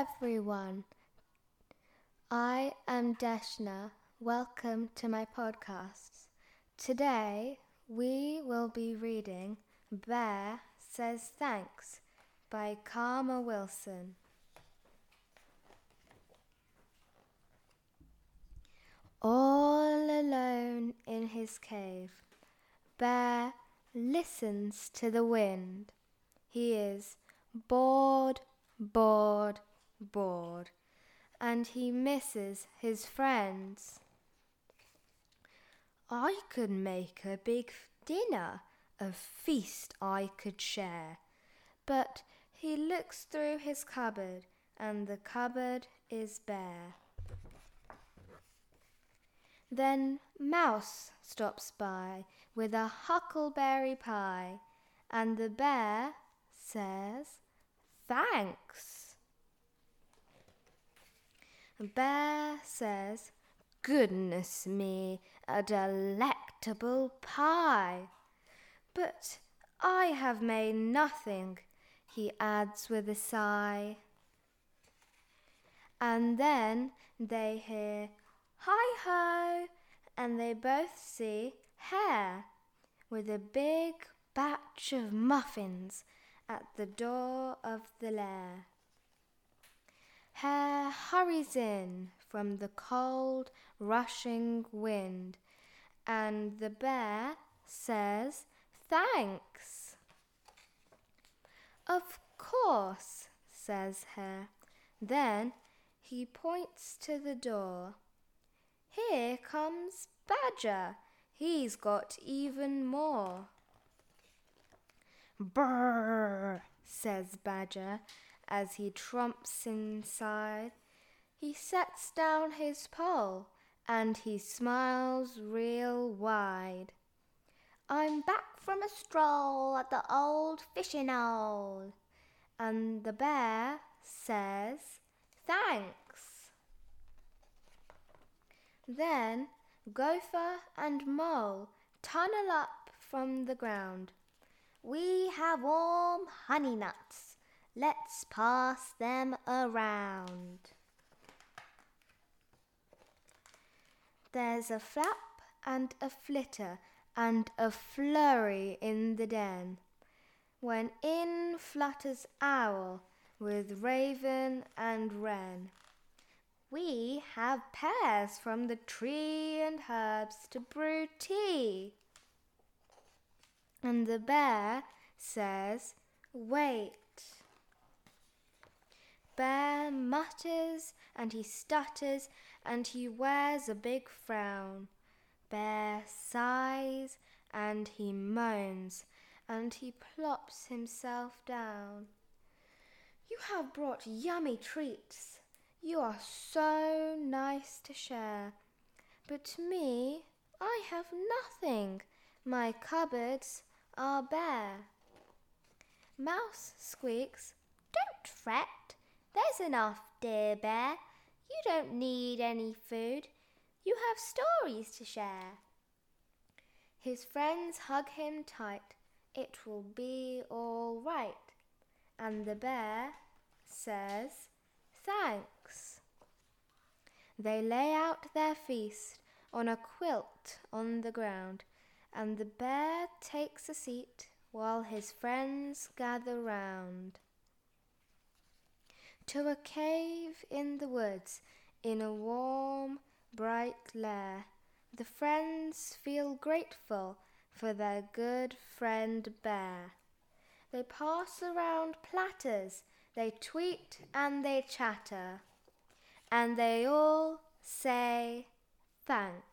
everyone. I am Deshna. Welcome to my podcast. Today we will be reading Bear Says Thanks by Karma Wilson. All alone in his cave, Bear listens to the wind. He is bored, bored, bored, and he misses his friends. I could make a big dinner, a feast I could share. But he looks through his cupboard, and the cupboard is bare. Then Mouse stops by with a huckleberry pie, and the bear says, Thanks. The bear says, Goodness me, a delectable pie. But I have made nothing, he adds with a sigh. And then they hear hi ho, and they both see Hare with a big batch of muffins at the door of the lair. Hare hurries in from the cold, rushing wind, and the bear says, Thanks. Of course, says Hare. Then he points to the door. Here comes Badger. He's got even more. Brrr, says Badger as he trumps inside. He sets down his pole and he smiles real wide. I'm back from a stroll at the old fishing hole. And the bear says, Thanks. Then Gopher and Mole tunnel up from the ground. We have warm honey nuts. Let's pass them around. There's a flap and a flitter and a flurry in the den, when in flutters Owl with Raven and Wren. We have pears from the tree and herbs to brew tea. And the bear says, Wait. Bear mutters and he stutters and he wears a big frown. Bear sighs and he moans and he plops himself down. You have brought yummy treats. You are so nice to share. But to me, I have nothing. My cupboards are bare. Mouse squeaks, Don't fret. There's enough, dear bear. You don't need any food. You have stories to share. His friends hug him tight. It will be all right. And the bear says, Thanks. They lay out their feast on a quilt on the ground, and the bear takes a seat while his friends gather round. To a cave in the woods, in a warm, bright lair, the friends feel grateful for their good friend Bear. They pass around platters, they tweet and they chatter, and they all say thanks.